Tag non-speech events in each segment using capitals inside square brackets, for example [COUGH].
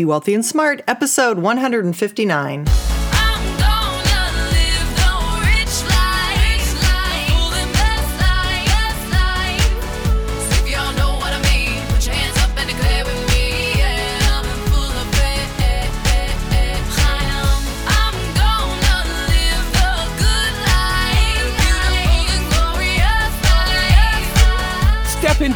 Be Wealthy and Smart, episode 159.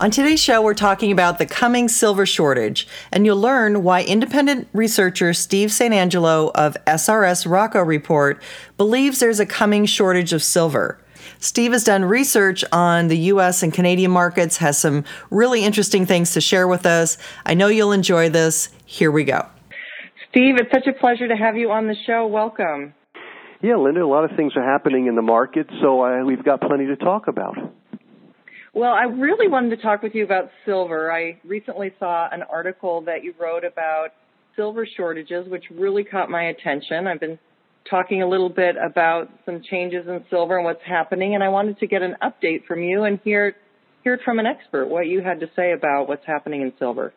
On today's show, we're talking about the coming silver shortage, and you'll learn why independent researcher Steve St. Angelo of SRSrocco Report believes there's a coming shortage of silver. Steve has done research on the US and Canadian markets, has some really interesting things to share with us. I know you'll enjoy this. Here we go. Steve, it's such a pleasure to have you on the show. Welcome. Yeah, Linda, a lot of things are happening in the market, so uh, we've got plenty to talk about. Well, I really wanted to talk with you about silver. I recently saw an article that you wrote about silver shortages, which really caught my attention. I've been talking a little bit about some changes in silver and what's happening, and I wanted to get an update from you and hear hear from an expert what you had to say about what's happening in silver.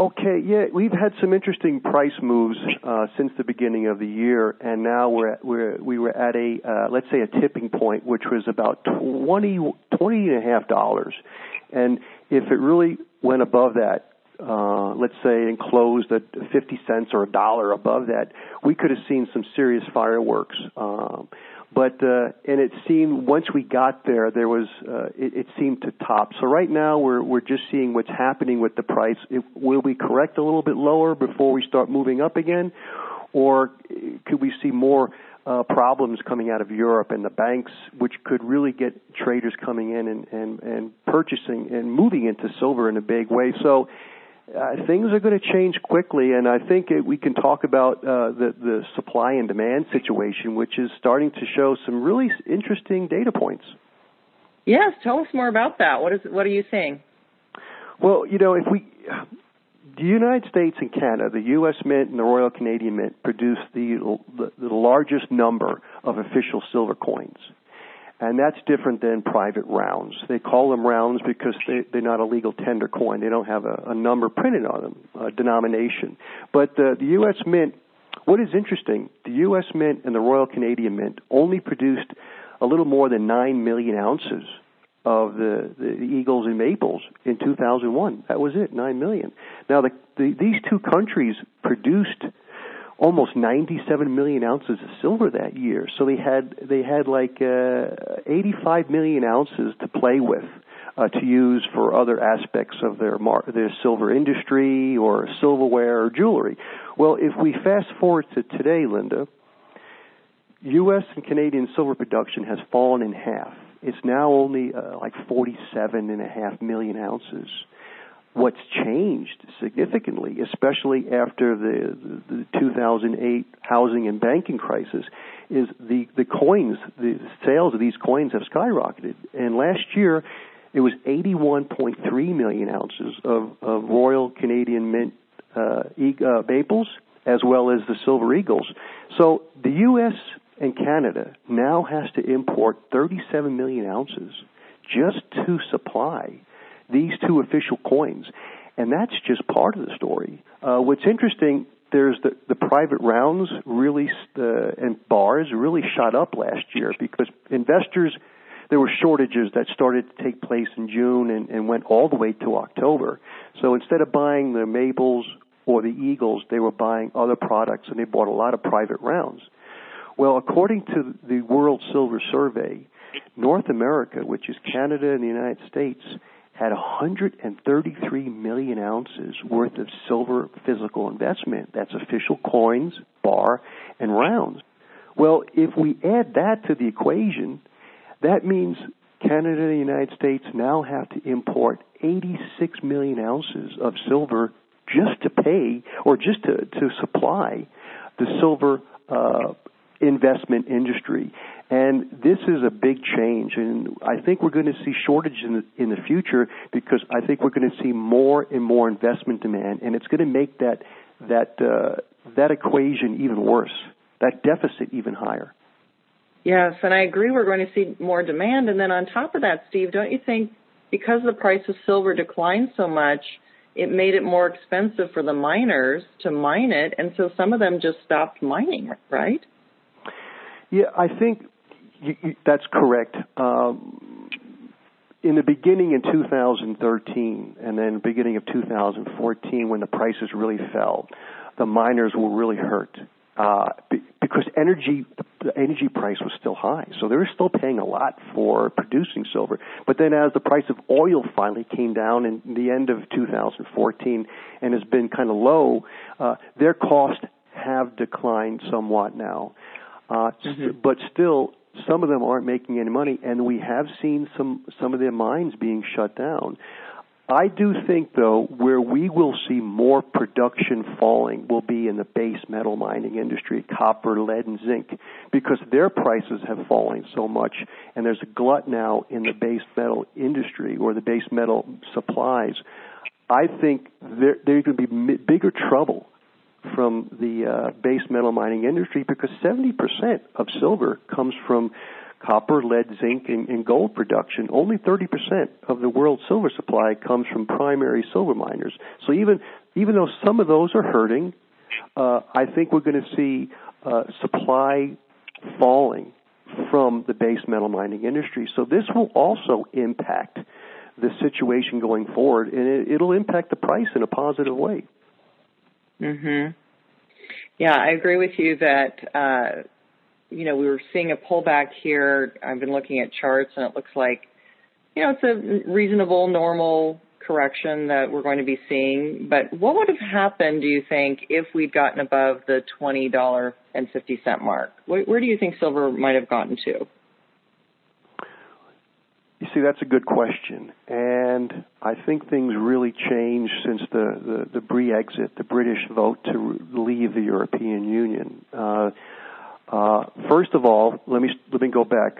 Okay, yeah, we've had some interesting price moves uh, since the beginning of the year, and now we're we're we were at a uh, let's say a tipping point, which was about twenty twenty and a half dollars, and if it really went above that, uh, let's say and closed at fifty cents or a dollar above that, we could have seen some serious fireworks. But uh, and it seemed once we got there, there was uh, it, it seemed to top. So right now we're we're just seeing what's happening with the price. It, will we correct a little bit lower before we start moving up again, or could we see more? Uh, problems coming out of Europe and the banks, which could really get traders coming in and, and, and purchasing and moving into silver in a big way. So uh, things are going to change quickly, and I think it, we can talk about uh, the, the supply and demand situation, which is starting to show some really interesting data points. Yes, tell us more about that. What is what are you seeing? Well, you know, if we the United States and Canada, the U.S. Mint and the Royal Canadian Mint produce the, the, the largest number of official silver coins and that's different than private rounds. They call them rounds because they, they're not a legal tender coin. They don't have a, a number printed on them, a denomination. But the, the U.S. Mint, what is interesting, the U.S. Mint and the Royal Canadian Mint only produced a little more than 9 million ounces of the, the Eagles and Maples in 2001. That was it, 9 million. Now, the, the, these two countries produced almost 97 million ounces of silver that year. So they had they had like uh, 85 million ounces to play with. Uh, to use for other aspects of their mar- their silver industry or silverware or jewelry. Well, if we fast forward to today, Linda, U.S. and Canadian silver production has fallen in half. It's now only uh, like 47 and a half million ounces what's changed significantly, especially after the, the, the 2008 housing and banking crisis, is the, the coins, the sales of these coins have skyrocketed. And last year, it was 81.3 million ounces of, of Royal Canadian Mint uh, uh, Maples as well as the Silver Eagles. So the U.S. and Canada now has to import 37 million ounces just to supply these two official coins. And that's just part of the story. Uh, what's interesting, there's the, the private rounds really, uh, and bars really shot up last year because investors, there were shortages that started to take place in June and, and went all the way to October. So instead of buying the Maples or the Eagles, they were buying other products and they bought a lot of private rounds. Well, according to the World Silver Survey, North America, which is Canada and the United States, had 133 million ounces worth of silver physical investment. That's official coins, bar, and rounds. Well, if we add that to the equation, that means Canada and the United States now have to import 86 million ounces of silver just to pay or just to, to supply the silver uh, investment industry. And this is a big change, and I think we're going to see shortage in the, in the future because I think we're going to see more and more investment demand, and it's going to make that that uh, that equation even worse, that deficit even higher. Yes, and I agree. We're going to see more demand, and then on top of that, Steve, don't you think because the price of silver declined so much, it made it more expensive for the miners to mine it, and so some of them just stopped mining, right? Yeah, I think you, you, that's correct. Um, in the beginning in 2013 and then beginning of 2014 when the prices really fell, the miners were really hurt uh, because energy the energy price was still high, so they were still paying a lot for producing silver. But then, as the price of oil finally came down in the end of 2014 and has been kind of low, uh, their costs have declined somewhat now. Uh, mm-hmm. But still, some of them aren't making any money, and we have seen some some of their mines being shut down. I do think, though, where we will see more production falling will be in the base metal mining industry, copper, lead, and zinc, because their prices have fallen so much, and there's a glut now in the base metal industry or the base metal supplies. I think they're, they're going to be bigger trouble from the uh, base metal mining industry because 70% of silver comes from copper, lead, zinc, and, and gold production. Only 30% of the world's silver supply comes from primary silver miners. So even even though some of those are hurting, uh, I think we're going to see uh, supply falling from the base metal mining industry. So this will also impact the situation going forward, and it, it'll impact the price in a positive way. Mhm. Yeah, I agree with you that uh, you know we were seeing a pullback here. I've been looking at charts, and it looks like you know it's a reasonable, normal correction that we're going to be seeing. But what would have happened, do you think, if we'd gotten above the twenty dollar and fifty cent mark? Where, where do you think silver might have gotten to? You see, that's a good question, and I think things really changed since the the, the Brexit, the British vote to leave the European Union. Uh, uh, first of all, let me let me go back.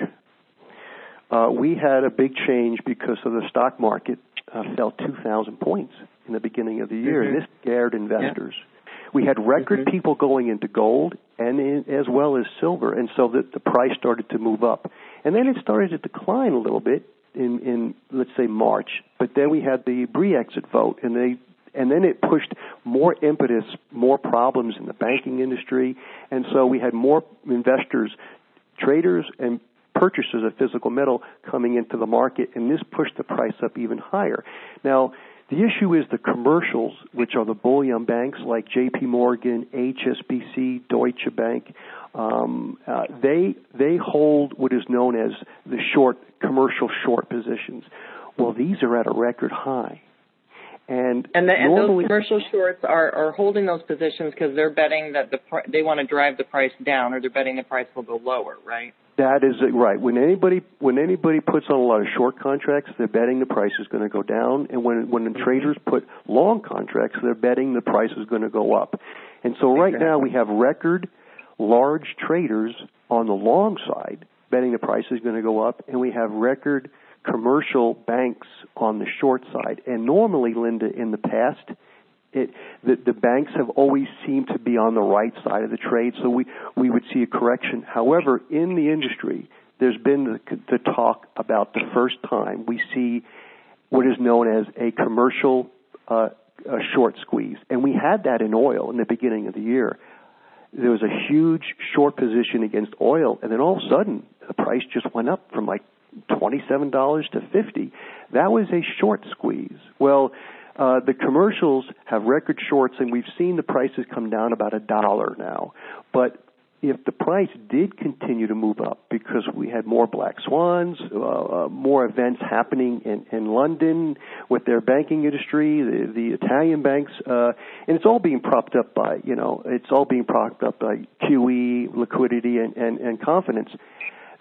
Uh, we had a big change because of the stock market uh, fell 2,000 points in the beginning of the year, mm-hmm. and this scared investors. Yeah. We had record mm-hmm. people going into gold and in, as well as silver, and so the, the price started to move up. And then it started to decline a little bit in, in let's say March. But then we had the Brexit vote, and they and then it pushed more impetus, more problems in the banking industry, and so we had more investors, traders, and purchasers of physical metal coming into the market, and this pushed the price up even higher. Now, the issue is the commercials, which are the bullion banks like J.P. Morgan, HSBC, Deutsche Bank. Um, uh, they they hold what is known as the short commercial short positions. Well, these are at a record high. And, and, the, and those commercial shorts are, are holding those positions because they're betting that the they want to drive the price down, or they're betting the price will go lower, right? That is right. When anybody when anybody puts on a lot of short contracts, they're betting the price is going to go down, and when when the traders put long contracts, they're betting the price is going to go up. And so right now we have record large traders on the long side betting the price is going to go up, and we have record commercial banks on the short side. And normally, Linda, in the past, it, the, the banks have always seemed to be on the right side of the trade, so we, we would see a correction. However, in the industry, there's been the, the talk about the first time we see what is known as a commercial uh, a short squeeze. And we had that in oil in the beginning of the year. There was a huge short position against oil, and then all of a sudden, the price just went up from like $27 to 50 That was a short squeeze. Well, uh, the commercials have record shorts, and we've seen the prices come down about a dollar now. But if the price did continue to move up because we had more black swans, uh, uh, more events happening in, in London with their banking industry, the, the Italian banks, uh, and it's all being propped up by, you know, it's all being propped up by QE, liquidity, and, and, and confidence.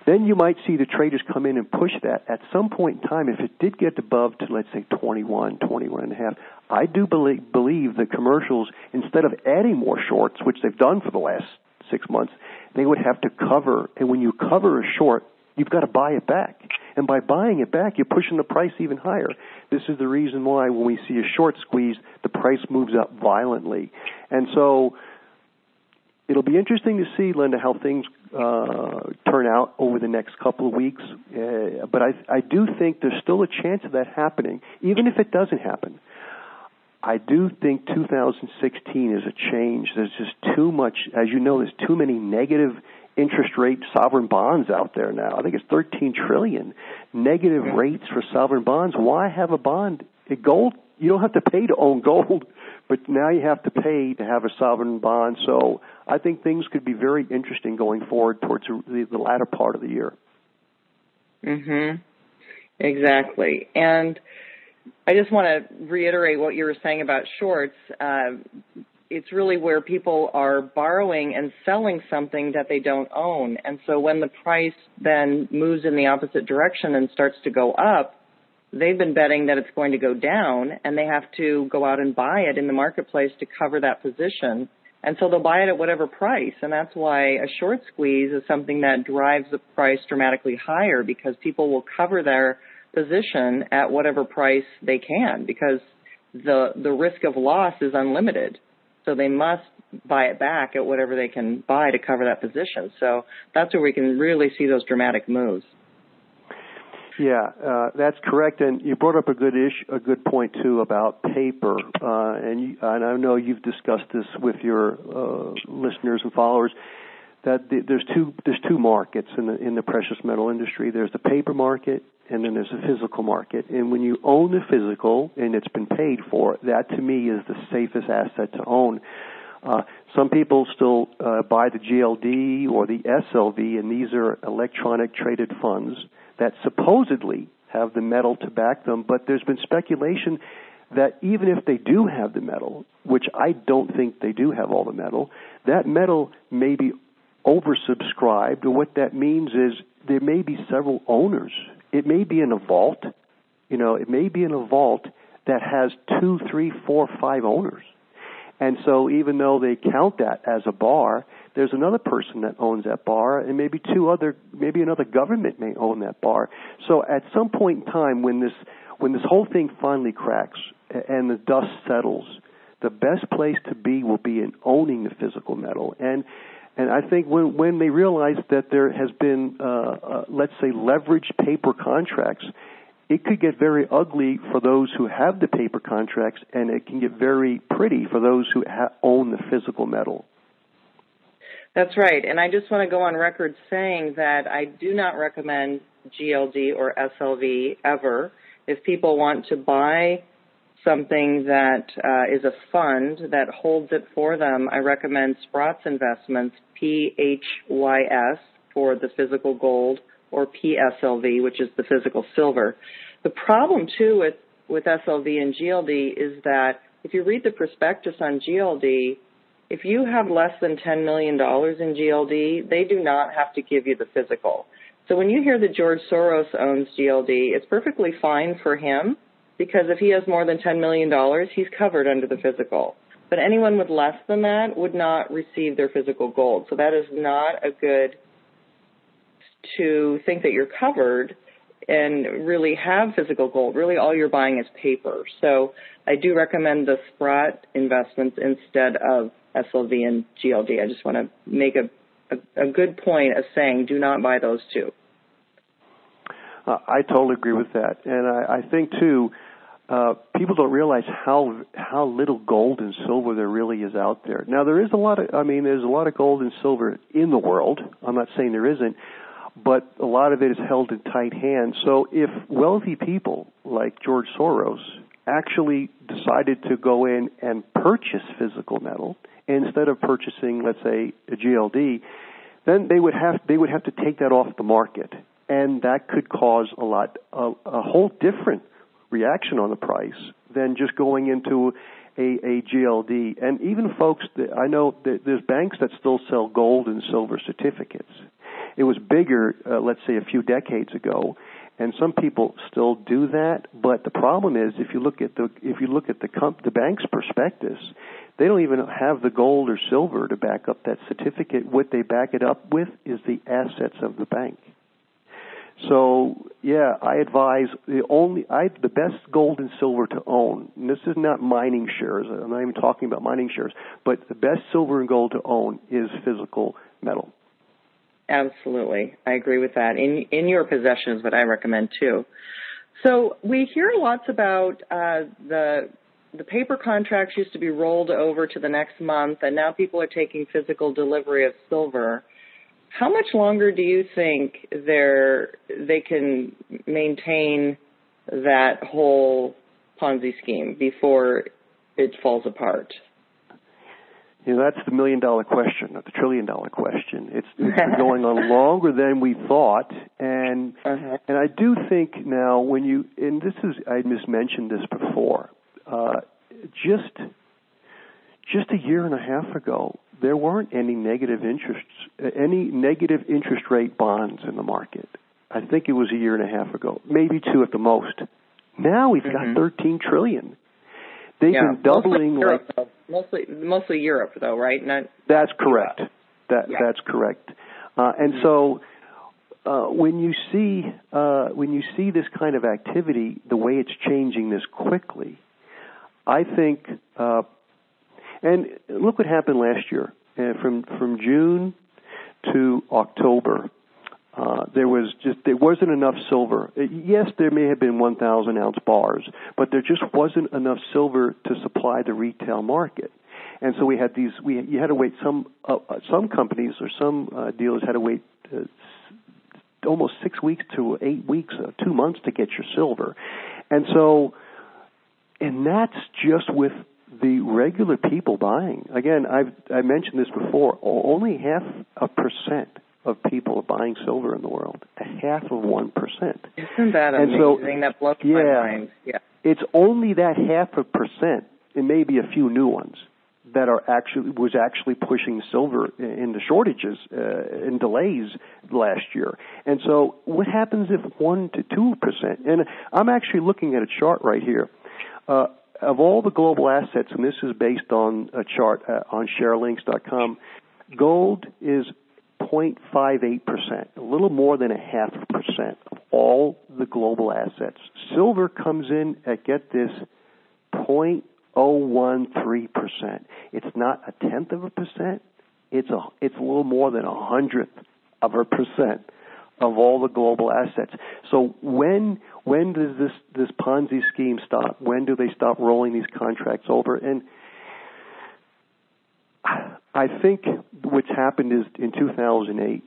Then you might see the traders come in and push that. At some point in time, if it did get above to let's say 21, 21 and a half, I do believe, believe the commercials, instead of adding more shorts, which they've done for the last six months, they would have to cover. And when you cover a short, you've got to buy it back. And by buying it back, you're pushing the price even higher. This is the reason why when we see a short squeeze, the price moves up violently. And so it'll be interesting to see, Linda, how things uh, turn out over the next couple of weeks. Uh, but I, I do think there's still a chance of that happening, even if it doesn't happen. I do think 2016 is a change. There's just too much, as you know, there's too many negative interest rate sovereign bonds out there now. I think it's 13 trillion negative rates for sovereign bonds. Why have a bond? Gold, you don't have to pay to own gold, but now you have to pay to have a sovereign bond. So I think things could be very interesting going forward towards the, the latter part of the year. Mhm. Exactly. And I just want to reiterate what you were saying about shorts. Uh, it's really where people are borrowing and selling something that they don't own. And so when the price then moves in the opposite direction and starts to go up, they've been betting that it's going to go down and they have to go out and buy it in the marketplace to cover that position. And so they'll buy it at whatever price. And that's why a short squeeze is something that drives the price dramatically higher because people will cover their position at whatever price they can because the the risk of loss is unlimited. So they must buy it back at whatever they can buy to cover that position. So that's where we can really see those dramatic moves. Yeah, uh, that's correct. And you brought up a good issue, a good point too about paper. Uh, and, you, and I know you've discussed this with your uh, listeners and followers that the, there's two there's two markets in the in the precious metal industry. There's the paper market and then there's the physical market. And when you own the physical and it's been paid for, that to me is the safest asset to own. Uh, some people still uh, buy the GLD or the SLV, and these are electronic traded funds that supposedly have the metal to back them. But there's been speculation that even if they do have the metal, which I don't think they do have all the metal, that metal may be oversubscribed. And what that means is there may be several owners it may be in a vault. You know, it may be in a vault that has two, three, four, five owners. And so even though they count that as a bar, there's another person that owns that bar and maybe two other, maybe another government may own that bar. So at some point in time when this, when this whole thing finally cracks and the dust settles, the best place to be will be in owning the physical metal. And and I think when when they realize that there has been, uh, uh, let's say, leveraged paper contracts, it could get very ugly for those who have the paper contracts, and it can get very pretty for those who ha- own the physical metal. That's right. And I just want to go on record saying that I do not recommend GLD or SLV ever. If people want to buy something that uh, is a fund that holds it for them, I recommend Sprott's Investments, PHYS, for the physical gold, or PSLV, which is the physical silver. The problem, too, with, with SLV and GLD is that if you read the prospectus on GLD, if you have less than $10 million in GLD, they do not have to give you the physical. So when you hear that George Soros owns GLD, it's perfectly fine for him because if he has more than $10 million, he's covered under the physical. But anyone with less than that would not receive their physical gold. So that is not a good to think that you're covered and really have physical gold. Really all you're buying is paper. So I do recommend the Sprott investments instead of SLV and GLD. I just want to make a, a, a good point of saying do not buy those two. Uh, I totally agree with that. And I, I think too, uh, people don't realize how how little gold and silver there really is out there. Now there is a lot of I mean there's a lot of gold and silver in the world. I'm not saying there isn't, but a lot of it is held in tight hands. So if wealthy people like George Soros actually decided to go in and purchase physical metal instead of purchasing let's say a GLD, then they would have they would have to take that off the market and that could cause a lot a, a whole different reaction on the price than just going into a, a GLD. And even folks that I know that there's banks that still sell gold and silver certificates. It was bigger, uh, let's say, a few decades ago, and some people still do that. But the problem is, if you look at the if you look at the comp, the bank's prospectus, they don't even have the gold or silver to back up that certificate. What they back it up with is the assets of the bank. So yeah, I advise the only I the best gold and silver to own. And this is not mining shares. I'm not even talking about mining shares, but the best silver and gold to own is physical metal. Absolutely, I agree with that. In in your possession is what I recommend too. So we hear lots about uh, the the paper contracts used to be rolled over to the next month, and now people are taking physical delivery of silver. How much longer do you think they're, they can maintain that whole Ponzi scheme before it falls apart? You know, that's the million dollar question, not the trillion dollar question. It's, it's been [LAUGHS] going on longer than we thought, and uh-huh. and I do think now when you and this is I mismentioned this before, uh, just just a year and a half ago, there weren't any negative interests, any negative interest rate bonds in the market. I think it was a year and a half ago, maybe two at the most. Now we've mm-hmm. got 13 trillion. They've yeah, been doubling mostly Europe, like mostly mostly Europe though, right? Not That's correct. That yeah. that's correct. Uh, and mm-hmm. so uh, when you see uh, when you see this kind of activity, the way it's changing this quickly, I think uh, and look what happened last year. Uh, from from June to October, uh, there was just there wasn't enough silver. Uh, yes, there may have been 1,000 ounce bars, but there just wasn't enough silver to supply the retail market. And so we had these. We you had to wait. Some uh, uh some companies or some uh, dealers had to wait uh, almost six weeks to eight weeks, uh, two months to get your silver. And so, and that's just with the regular people buying. Again, I've I mentioned this before. Only half a percent of people buying silver in the world. A half of one percent. Isn't that and amazing? So, that blows yeah, my mind. Yeah. It's only that half a percent, and maybe a few new ones that are actually was actually pushing silver into shortages uh, and delays last year. And so, what happens if one to two percent? And I'm actually looking at a chart right here. Uh, of all the global assets, and this is based on a chart uh, on sharelynx.com, gold is 0.58%, a little more than a half percent of all the global assets. Silver comes in at, get this, 0.013%. It's not a tenth of a percent, it's a, it's a little more than a hundredth of a percent of all the global assets. So when when does this this Ponzi scheme stop? When do they stop rolling these contracts over? And I think what's happened is in 2008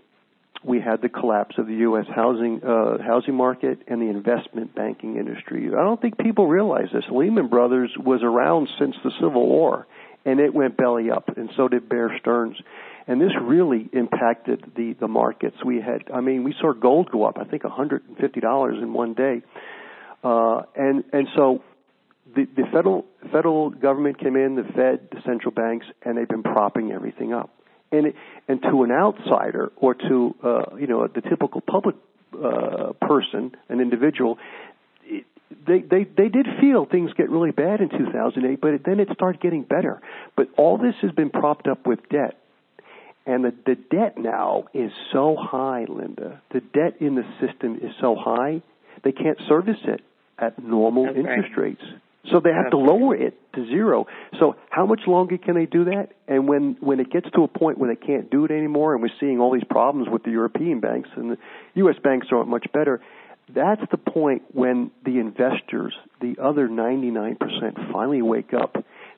we had the collapse of the U.S. housing uh, housing market and the investment banking industry. I don't think people realize this. Lehman Brothers was around since the Civil War, and it went belly up, and so did Bear Stearns and this really impacted the the markets. We had, I mean, we saw gold go up, I think, 150 dollars in one day, uh, and and so the the federal federal government came in, the Fed, the central banks, and they've been propping everything up. And it, and to an outsider or to uh, you know the typical public uh, person, an individual, they, they they did feel things get really bad in 2008, but then it started getting better. But all this has been propped up with debt. And the, the debt now is so high, Linda. The debt in the system is so high, they can't service it at normal That's interest rates. So they have to lower it to zero. So how much longer can they do that? And when, when it gets to a point where they can't do it anymore, and we're seeing all these problems with the European banks, and the U.S. banks aren't much better, that's the point when the investors, the other 99%, finally wake up.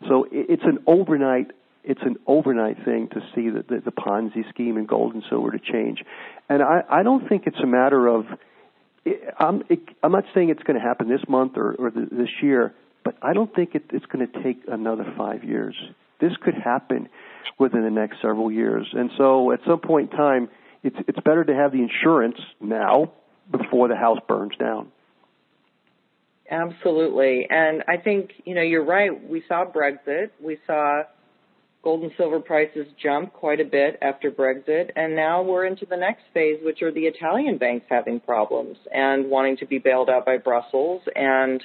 So it's an overnight it's an overnight thing to see the, the, the Ponzi scheme and gold and silver to change. And I, I don't think it's a matter of, I'm, it, I'm not saying it's going to happen this month or, or the, this year, but I don't think it, it's going to take another five years. This could happen within the next several years. And so at some point in time, it's, it's better to have the insurance now before the house burns down. Absolutely. And I think, you know, you're right. We saw Brexit. We saw gold and silver prices jump quite a bit after Brexit, and now we're into the next phase, which are the Italian banks having problems and wanting to be bailed out by Brussels. And,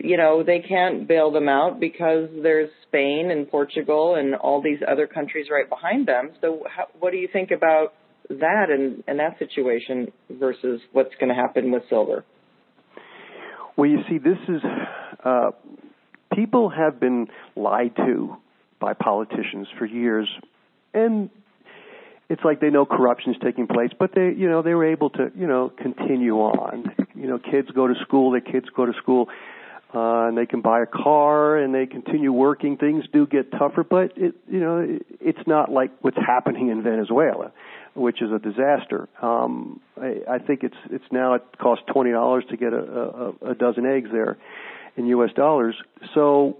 you know, they can't bail them out because there's Spain and Portugal and all these other countries right behind them. So, how, what do you think about that and, and that situation versus what's going to happen with silver? Well, you see, this is uh, people have been lied to by politicians for years, and it's like they know corruption is taking place, but they, you know, they were able to, you know, continue on. You know, kids go to school, their kids go to school, uh, and they can buy a car and they continue working. Things do get tougher, but it, you know, it, it's not like what's happening in Venezuela, which is a disaster. Um, I, I think it's it's now it costs twenty dollars to get a, a, a dozen eggs there in U.S. dollars. So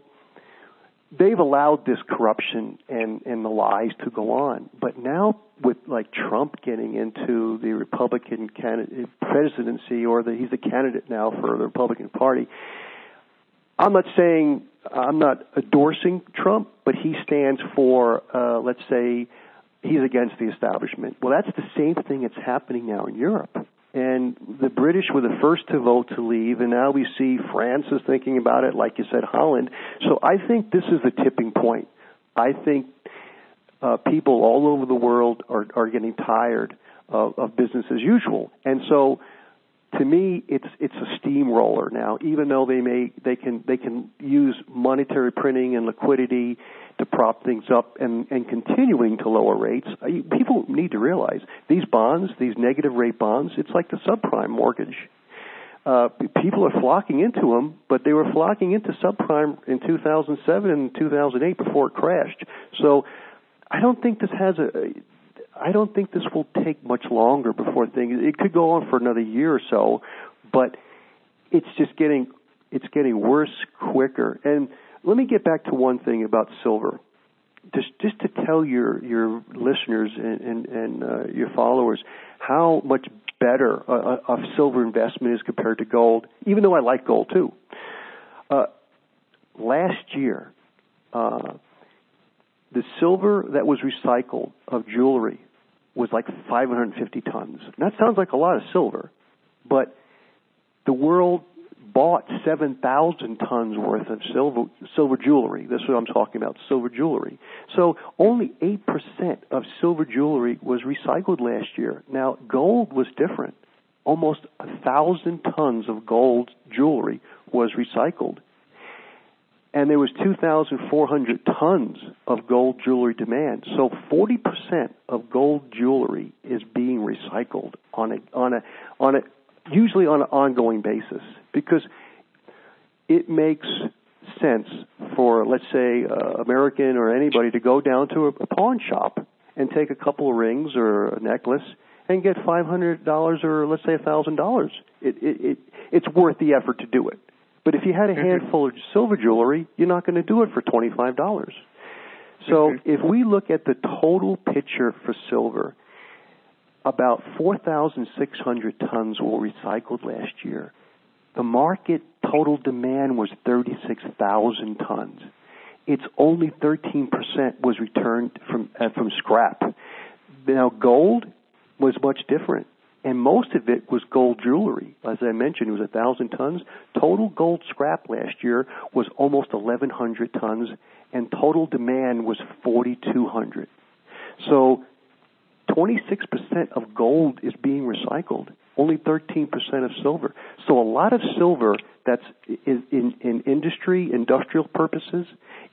they've allowed this corruption and and the lies to go on. But now with like Trump getting into the Republican candidate presidency, or that he's the candidate now for the Republican Party. I'm not saying I'm not endorsing Trump, but he stands for, uh, let's say, he's against the establishment. Well, that's the same thing that's happening now in Europe. And the British were the first to vote to leave, and now we see France is thinking about it, like you said, Holland. So I think this is the tipping point. I think uh, people all over the world are, are getting tired of, of business as usual, and so to me, it's it's a steamroller now. Even though they may they can they can use monetary printing and liquidity to prop things up and, and continuing to lower rates. People need to realize these bonds, these negative rate bonds, it's like the subprime mortgage. Uh, people are flocking into them, but they were flocking into subprime in 2007 and 2008 before it crashed. So I don't think this has a. I don't think this will take much longer before things. It could go on for another year or so, but it's just getting it's getting worse quicker. And let me get back to one thing about silver. Just, just to tell your your listeners and and, and uh, your followers how much better a, a, silver investment is compared to gold. Even though I like gold too. Uh, last year, uh, the silver that was recycled of jewelry was like 550 tons. that sounds like a lot of silver, but the world bought 7,000 tons worth of silver, silver jewelry. This is what I'm talking about, silver jewelry. So only 8% of silver jewelry was recycled last year. Now, gold was different. Almost a thousand tons of gold jewelry was recycled. And there was 2,400 tons of gold jewelry demand. So 40% of gold jewelry is being recycled on a, on a, on a, usually on an ongoing basis because it makes sense for, let's say, uh, American or anybody to go down to a, pawn shop and take a couple of rings or a necklace and get five hundred dollars or let's say a thousand dollars. It it it it's worth the effort to do it. But if you had a mm-hmm. handful of silver jewelry, you're not going to do it for twenty five dollars. So mm-hmm. if we look at the total picture for silver, about 4,600 tons were recycled last year. The market total demand was 36,000 tons. It's only 13% was returned from uh, from scrap. Now gold was much different, and most of it was gold jewelry. As I mentioned, it was a thousand tons. Total gold scrap last year was almost 1,100 tons, and total demand was 4,200. So 26% of gold is being recycled, only 13% of silver. So a lot of silver that's in, in, in, industry, industrial purposes,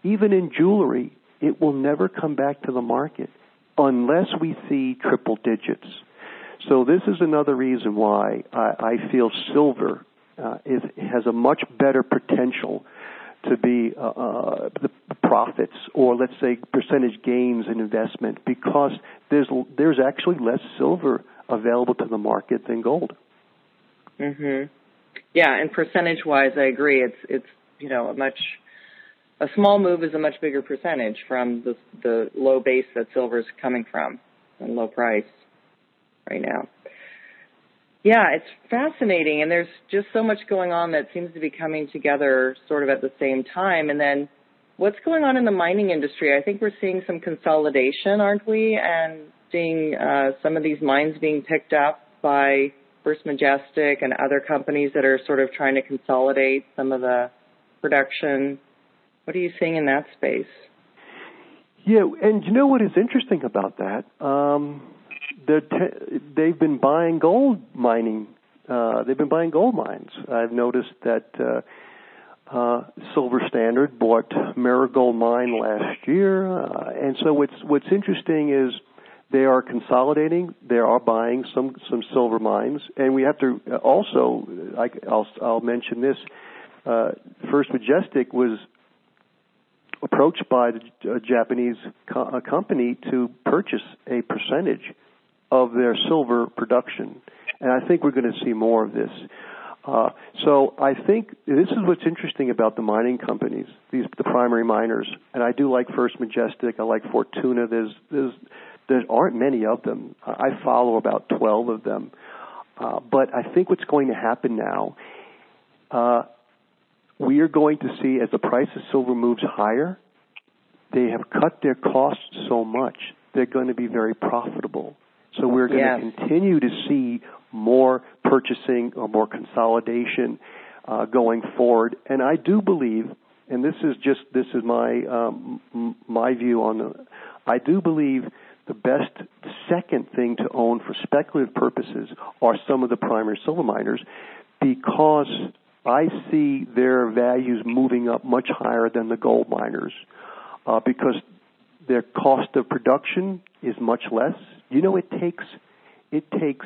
even in jewelry, it will never come back to the market unless we see triple digits. So this is another reason why I, I feel silver uh, is, has a much better potential to be uh, uh, the profits or let's say percentage gains in investment because there's there's actually less silver available to the market than gold. Mhm. Yeah, and percentage wise I agree it's it's you know a much a small move is a much bigger percentage from the the low base that silver is coming from and low price right now. Yeah, it's fascinating, and there's just so much going on that seems to be coming together sort of at the same time. And then what's going on in the mining industry? I think we're seeing some consolidation, aren't we? And seeing uh, some of these mines being picked up by First Majestic and other companies that are sort of trying to consolidate some of the production. What are you seeing in that space? Yeah, and you know what is interesting about that? Um, te- they've been buying gold mining. Uh, they've been buying gold mines. I've noticed that uh, uh, Silver Standard bought Marigold Mine last year, uh, and so what's what's interesting is they are consolidating. They are buying some some silver mines, and we have to uh, also. I, will I'll mention this. Uh, First Majestic was approached by the uh, Japanese co- company to purchase a percentage of their silver production, and I think we're going to see more of this. Uh, so I think this is what's interesting about the mining companies, these the primary miners, and I do like First Majestic. I like Fortuna. There's there's there aren't many of them. I follow about 12 of them. Uh, but I think what's going to happen now, uh, we are going to see as the price of silver moves higher, they have cut their costs so much, they're going to be very profitable. So we're going yes. to continue to see more purchasing or more consolidation uh, going forward. And I do believe, and this is just this is my um, my view on the, I do believe the best second thing to own for speculative purposes are some of the primary silver miners because I see their values moving up much higher than the gold miners uh, because their cost of production is much less. You know, it takes it takes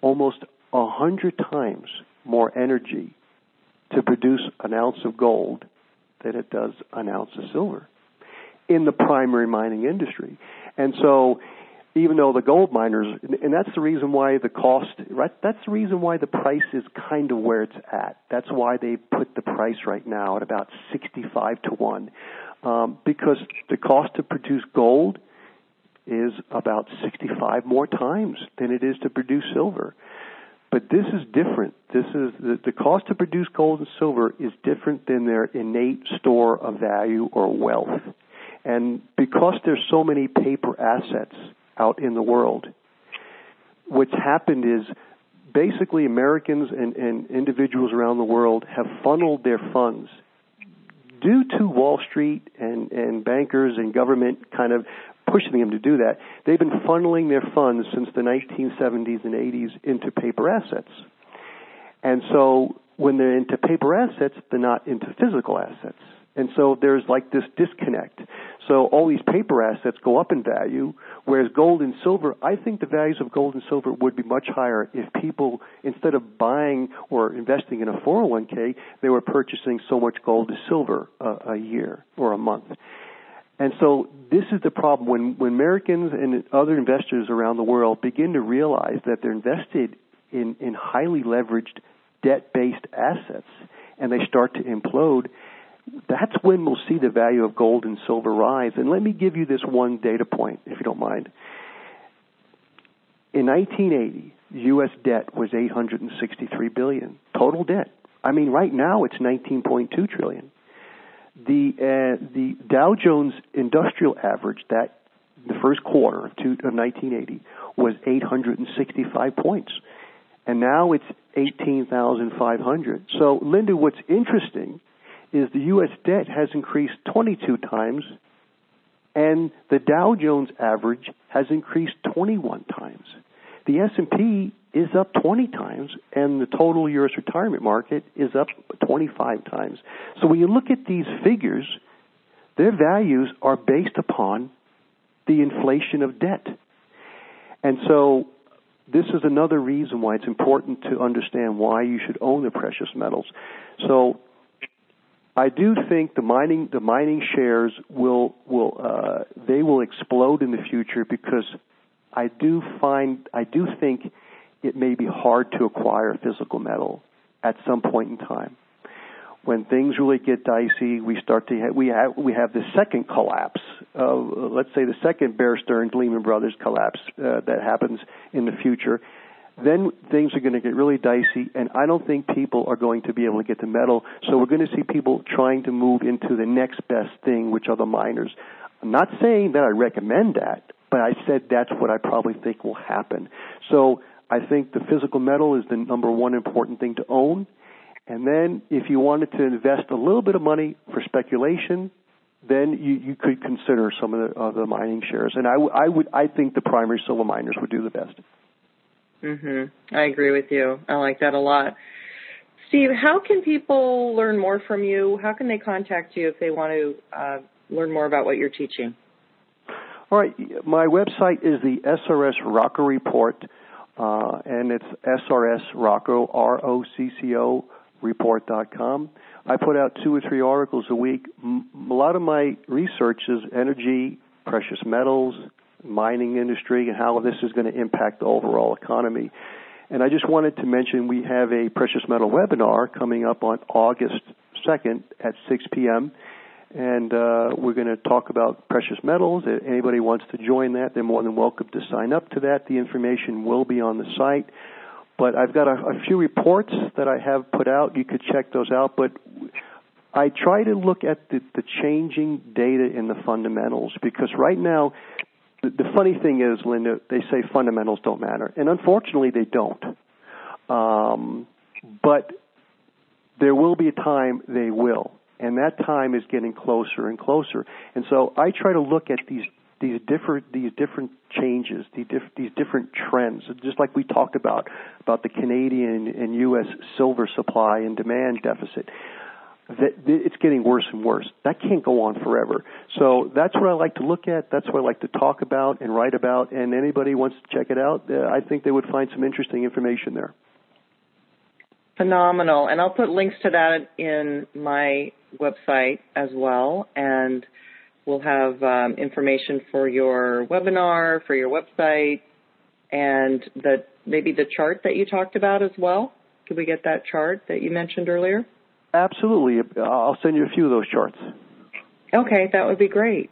almost a hundred times more energy to produce an ounce of gold than it does an ounce of silver in the primary mining industry. And so, even though the gold miners, and that's the reason why the cost, right? That's the reason why the price is kind of where it's at. That's why they put the price right now at about 65 to 1. Um, because the cost to produce gold is about 65 more times than it is to produce silver. But this is different. This is the, the cost to produce gold and silver is different than their innate store of value or wealth. And because there's so many paper assets out in the world, what's happened is basically Americans and, and individuals around the world have funneled their funds due to Wall Street and, and bankers and government kind of pushing them to do that. They've been funneling their funds since the 1970s and 80s into paper assets. And so when they're into paper assets, they're not into physical assets. And so there's like this disconnect. So all these paper assets go up in value, whereas gold and silver, I think the values of gold and silver would be much higher if people, instead of buying or investing in a 401k, they were purchasing so much gold or silver a, a year or a month. And so this is the problem when, when Americans and other investors around the world begin to realize that they're invested in, in highly leveraged debt-based assets and they start to implode, that's when we'll see the value of gold and silver rise. And let me give you this one data point, if you don't mind. In 1980, U.S. debt was 863 billion total debt. I mean, right now it's 19.2 trillion. The uh, the Dow Jones Industrial Average that the first quarter of, of 1980 was 865 points, and now it's 18,500. So, Linda, what's interesting is the U.S. debt has increased 22 times, and the Dow Jones average has increased 21 times. The S&P is up 20 times, and the total U.S. retirement market is up 25 times. So when you look at these figures, their values are based upon the inflation of debt. And so this is another reason why it's important to understand why you should own the precious metals. So I do think the mining the mining shares will will uh, they will explode in the future because I do find I do think it may be hard to acquire physical metal at some point in time. When things really get dicey, we start to have, we have we have the second collapse. Uh, let's say the second Bear Stearns Lehman Brothers collapse uh, that happens in the future. then things are going to get really dicey, and I don't think people are going to be able to get the metal. So we're going to see people trying to move into the next best thing, which are the miners. I'm not saying that I recommend that, but I said that's what I probably think will happen. So I think the physical metal is the number one important thing to own. And then if you wanted to invest a little bit of money for speculation, then you, you could consider some of the, the mining shares. And I, w- I would I think the primary silver miners would do the best. Mhm. I agree with you. I like that a lot. Steve, how can people learn more from you? How can they contact you if they want to uh, learn more about what you're teaching? All right, my website is the SRS Rocco Report, uh, and it's SRS Rocco R O C C O report.com. I put out two or three articles a week. A lot of my research is energy, precious metals, mining industry and how this is going to impact the overall economy. And I just wanted to mention we have a precious metal webinar coming up on August 2nd at 6 p.m. And uh, we're going to talk about precious metals. If anybody wants to join that, they're more than welcome to sign up to that. The information will be on the site. But I've got a, a few reports that I have put out. You could check those out. But I try to look at the, the changing data in the fundamentals because right now the, the funny thing is, Linda, they say fundamentals don't matter, and unfortunately, they don't. Um, but there will be a time they will, and that time is getting closer and closer. And so I try to look at these these different these different changes, these, diff, these different trends, just like we talked about about the Canadian and U.S. silver supply and demand deficit that it's getting worse and worse. That can't go on forever. So that's what I like to look at. That's what I like to talk about and write about. And anybody wants to check it out, uh, I think they would find some interesting information there. Phenomenal. And I'll put links to that in my website as well. And we'll have um, information for your webinar, for your website, and the maybe the chart that you talked about as well. Could we get that chart that you mentioned earlier? Absolutely. I'll send you a few of those charts. Okay, that would be great.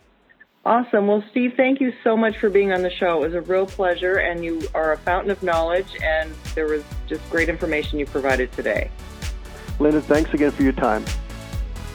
Awesome. Well, Steve, thank you so much for being on the show. It was a real pleasure, and you are a fountain of knowledge, and there was just great information you provided today. Linda, thanks again for your time.